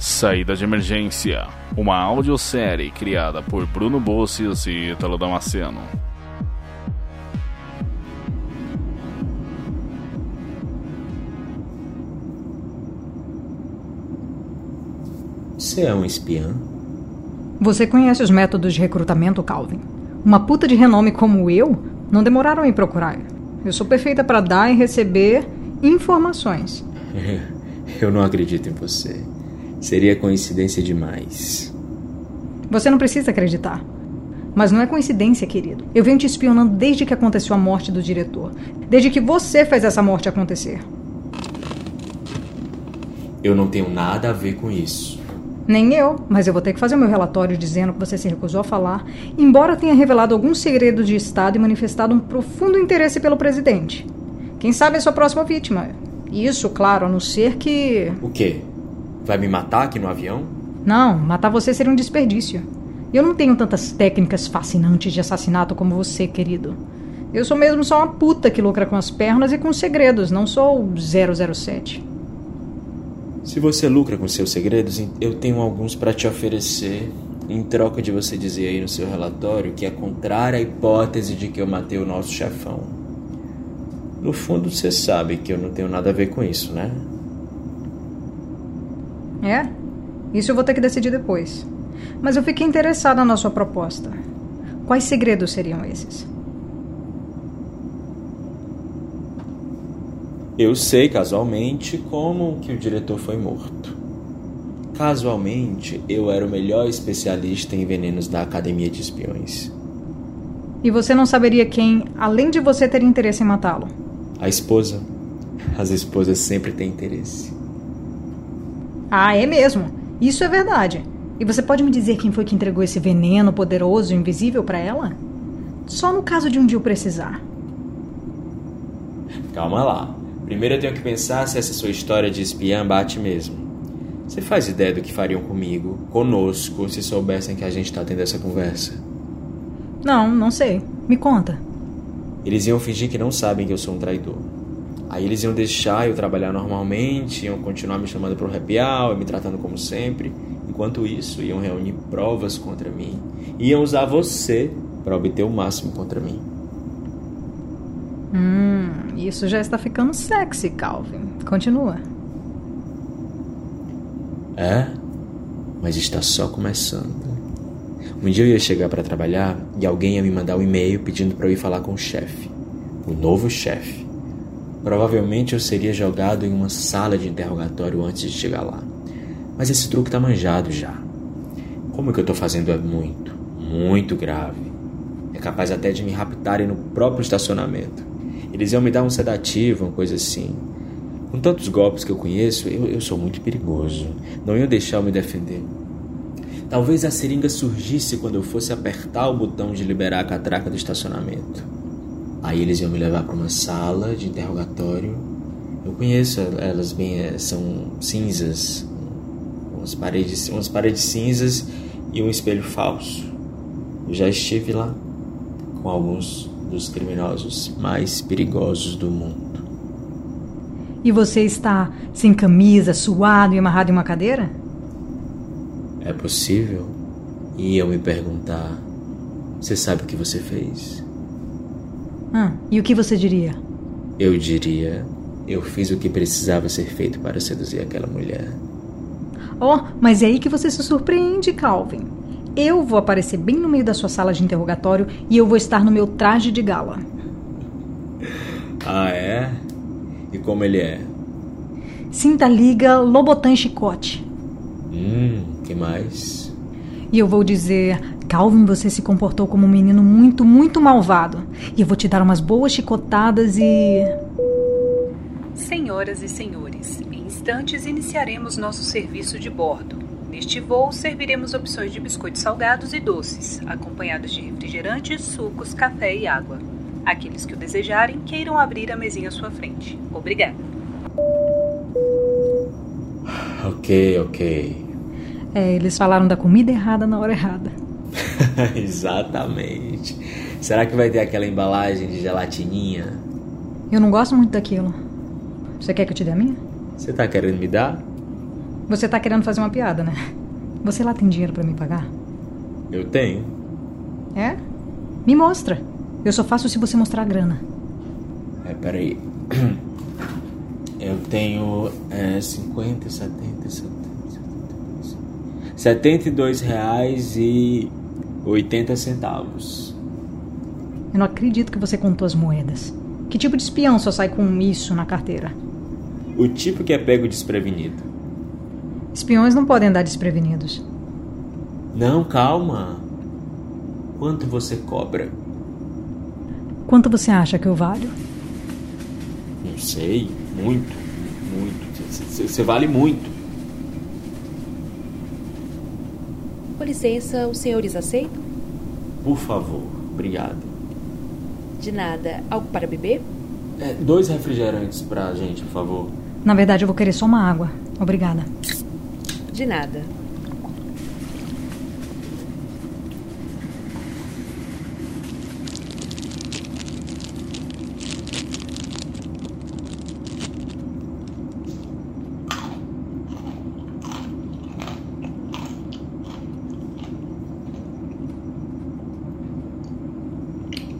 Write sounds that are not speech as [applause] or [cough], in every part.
Saída de Emergência, uma audiosérie criada por Bruno Bossis e Italo Damasceno. Você é um espiã? Você conhece os métodos de recrutamento, Calvin? Uma puta de renome como eu não demoraram em procurar. Eu sou perfeita para dar e receber informações. [laughs] Eu não acredito em você. Seria coincidência demais. Você não precisa acreditar. Mas não é coincidência, querido. Eu venho te espionando desde que aconteceu a morte do diretor. Desde que você fez essa morte acontecer. Eu não tenho nada a ver com isso. Nem eu, mas eu vou ter que fazer o meu relatório dizendo que você se recusou a falar, embora tenha revelado alguns segredos de Estado e manifestado um profundo interesse pelo presidente. Quem sabe é sua próxima vítima. Isso, claro, a não ser que. O quê? Vai me matar aqui no avião? Não, matar você seria um desperdício. Eu não tenho tantas técnicas fascinantes de assassinato como você, querido. Eu sou mesmo só uma puta que lucra com as pernas e com segredos, não sou o 007. Se você lucra com seus segredos, eu tenho alguns para te oferecer em troca de você dizer aí no seu relatório que é contrária à hipótese de que eu matei o nosso chefão. No fundo, você sabe que eu não tenho nada a ver com isso, né? É? Isso eu vou ter que decidir depois. Mas eu fiquei interessada na sua proposta. Quais segredos seriam esses? Eu sei casualmente como que o diretor foi morto. Casualmente, eu era o melhor especialista em venenos da Academia de Espiões. E você não saberia quem, além de você, teria interesse em matá-lo? A esposa. As esposas sempre têm interesse. Ah, é mesmo. Isso é verdade. E você pode me dizer quem foi que entregou esse veneno poderoso e invisível para ela? Só no caso de um dia eu precisar. Calma lá. Primeiro eu tenho que pensar se essa sua história de espiã bate mesmo. Você faz ideia do que fariam comigo, conosco, se soubessem que a gente tá tendo essa conversa? Não, não sei. Me conta. Eles iam fingir que não sabem que eu sou um traidor. Aí eles iam deixar eu trabalhar normalmente, iam continuar me chamando pro happy hour, me tratando como sempre. Enquanto isso, iam reunir provas contra mim. Iam usar você para obter o máximo contra mim. Hum, isso já está ficando sexy, Calvin. Continua. É, mas está só começando. Um dia eu ia chegar para trabalhar e alguém ia me mandar um e-mail pedindo para eu ir falar com o chefe, o novo chefe. Provavelmente eu seria jogado em uma sala de interrogatório antes de chegar lá. Mas esse truque tá manjado já. Como que eu tô fazendo é muito, muito grave. É capaz até de me raptarem no próprio estacionamento. Eles iam me dar um sedativo, uma coisa assim. Com tantos golpes que eu conheço, eu, eu sou muito perigoso. Não iam deixar eu me defender. Talvez a seringa surgisse quando eu fosse apertar o botão de liberar a catraca do estacionamento. Aí eles iam me levar para uma sala de interrogatório. Eu conheço elas bem, é, são cinzas, umas paredes, umas paredes cinzas e um espelho falso. Eu já estive lá com alguns dos criminosos mais perigosos do mundo. E você está sem camisa, suado e amarrado em uma cadeira? É possível? E eu me perguntar: você sabe o que você fez? Ah, e o que você diria? Eu diria: eu fiz o que precisava ser feito para seduzir aquela mulher. Oh, mas é aí que você se surpreende, Calvin. Eu vou aparecer bem no meio da sua sala de interrogatório e eu vou estar no meu traje de gala. [laughs] Ah, é? E como ele é? Cinta liga, lobotan chicote. Hum, que mais? E eu vou dizer: Calvin, você se comportou como um menino muito, muito malvado. E eu vou te dar umas boas chicotadas e. Senhoras e senhores, em instantes iniciaremos nosso serviço de bordo. Neste voo, serviremos opções de biscoitos salgados e doces, acompanhados de refrigerantes, sucos, café e água. Aqueles que o desejarem, queiram abrir a mesinha à sua frente. Obrigada. Ok, ok. É, eles falaram da comida errada na hora errada. [laughs] Exatamente. Será que vai ter aquela embalagem de gelatininha? Eu não gosto muito daquilo. Você quer que eu te dê a minha? Você tá querendo me dar? Você tá querendo fazer uma piada, né? Você lá tem dinheiro para me pagar? Eu tenho. É? Me mostra. Eu só faço se você mostrar a grana. É, peraí. [clears throat] Eu tenho é, 50, 70, 70, 72 reais e 80 centavos. Eu não acredito que você contou as moedas. Que tipo de espião só sai com isso na carteira? O tipo que é pego desprevenido. Espiões não podem andar desprevenidos. Não, calma. Quanto você cobra? Quanto você acha que eu valho? Não sei. Muito. Muito. Você vale muito. Com licença, os senhores aceitam? Por favor. Obrigado. De nada. Algo para beber? É, dois refrigerantes pra gente, por favor. Na verdade, eu vou querer só uma água. Obrigada. De nada.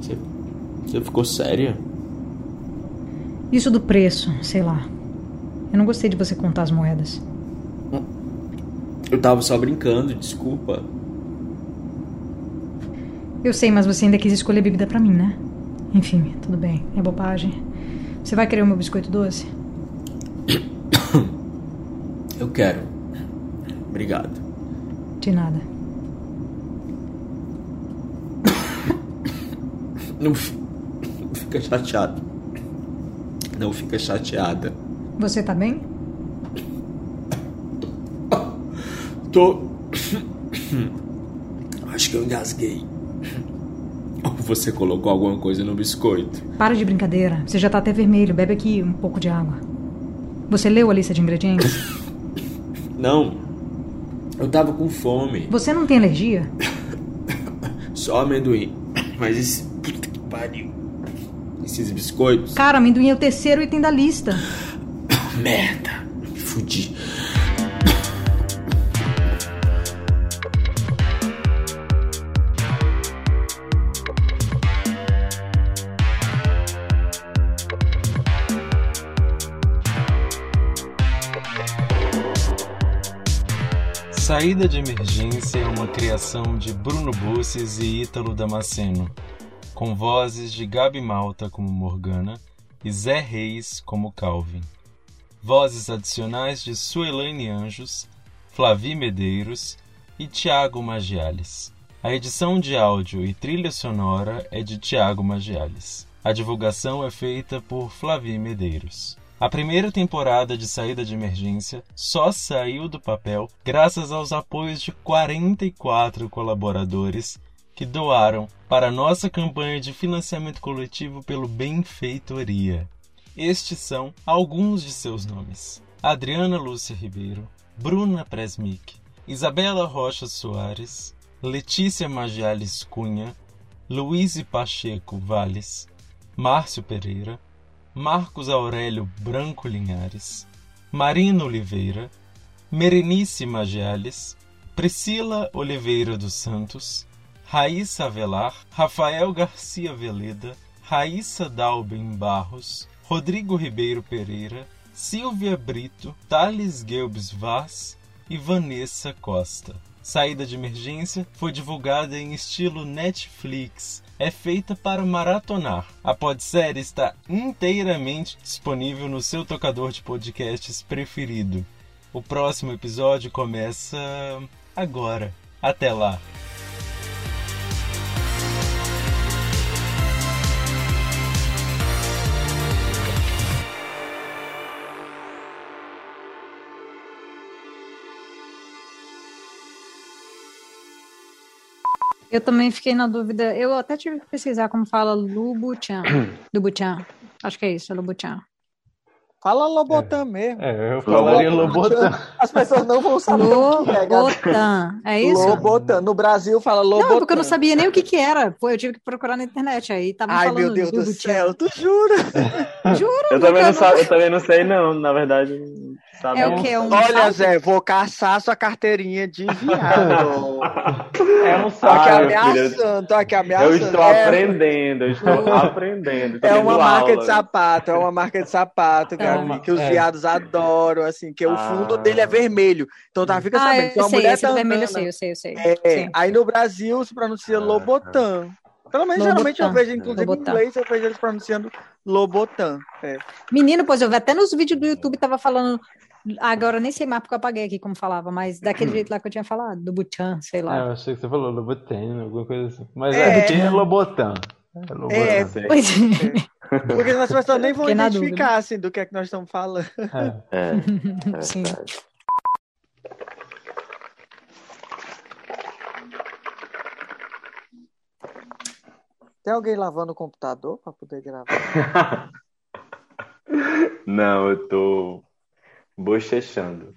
Você, você ficou séria? Isso do preço, sei lá. Eu não gostei de você contar as moedas. Eu tava só brincando, desculpa. Eu sei, mas você ainda quis escolher bebida pra mim, né? Enfim, tudo bem. É bobagem. Você vai querer o meu biscoito doce? Eu quero. Obrigado. De nada. Não fica chateado. Não fica chateada. Você tá bem? Tô. Acho que eu engasguei. Ou você colocou alguma coisa no biscoito? Para de brincadeira. Você já tá até vermelho. Bebe aqui um pouco de água. Você leu a lista de ingredientes? [laughs] Não. Eu tava com fome. Você não tem alergia? Só amendoim. Mas esse. Puta que pariu. Esses biscoitos. Cara, amendoim é o terceiro item da lista. [coughs] Merda. Me fudi. Saída de Emergência é uma criação de Bruno Busses e Ítalo Damasceno, com vozes de Gabi Malta como Morgana e Zé Reis como Calvin. Vozes adicionais de Suelaine Anjos, Flavi Medeiros e Tiago Magiales. A edição de áudio e trilha sonora é de Tiago Magiales. A divulgação é feita por Flavi Medeiros. A primeira temporada de Saída de Emergência só saiu do papel graças aos apoios de 44 colaboradores que doaram para a nossa campanha de financiamento coletivo pelo Benfeitoria. Estes são alguns de seus nomes: Adriana Lúcia Ribeiro, Bruna Presmic, Isabela Rocha Soares, Letícia Magiales Cunha, Luiz Pacheco Valles, Márcio Pereira, Marcos Aurélio Branco Linhares, Marina Oliveira, Merenice Magiales, Priscila Oliveira dos Santos, Raíssa Avelar, Rafael Garcia Veleda, Raíssa Dalben Barros, Rodrigo Ribeiro Pereira, Silvia Brito, Thales Guelbes Vaz e Vanessa Costa. Saída de Emergência foi divulgada em estilo Netflix. É feita para maratonar. A podsérie está inteiramente disponível no seu tocador de podcasts preferido. O próximo episódio começa agora. Até lá! Eu também fiquei na dúvida. Eu até tive que pesquisar como fala Lubuchan. [clears throat] Lubuchan. Acho que é isso, é Lubuchan. Fala Lobotan mesmo. É, eu falaria Lobotan. As pessoas não vão saber o que é. Lobotan. É isso? Lobotan. No Brasil fala Lobotan. Não, porque eu não sabia nem o que que era. Pô, eu tive que procurar na internet. Aí tava Ai, falando meu Deus do Lubuchan. céu, tu jura? [laughs] Juro, Eu também, nunca- não sa- eu também não sei, não, na verdade. Sabe? É o quê? Um Olha, salto? Zé, vou caçar sua carteirinha de viado. [laughs] É um Tô aqui ameaçando, tô aqui Eu ameaçando. estou É- aprendendo, eu estou [laughs] aprendendo. estou É uma marca de aulas. sapato, é uma marca de sapato, Tá. Gabi, que os É. viados adoram, assim, que o fundo Ah. dele é vermelho. Então tá, fica Ah, sabendo, se eu uma sei, mulher esse tá vermelho eu sei, eu sei, eu sei. É, aí no Brasil se pronuncia Ah, Lobotan. Pelo menos Lobotan. geralmente eu vejo, inclusive Lobotan. em inglês, eu vejo eles pronunciando Lobotan. É. Menino, pois eu vi até nos vídeos do YouTube tava falando. Agora eu nem sei mais porque eu apaguei aqui como falava, mas daquele [clears throat] jeito lá que eu tinha falado, do Butchan, sei É, lá. eu achei que você falou Lobotan, alguma coisa assim. Mas É. é, é, é Lobotan. É Lobotan. É. [laughs] Pois é. porque as pessoas nem vão identificar assim, do que é que nós estamos falando. É. [laughs] É, é Sim. Tem alguém lavando o computador para poder gravar? [laughs] Não, eu tô bochechando.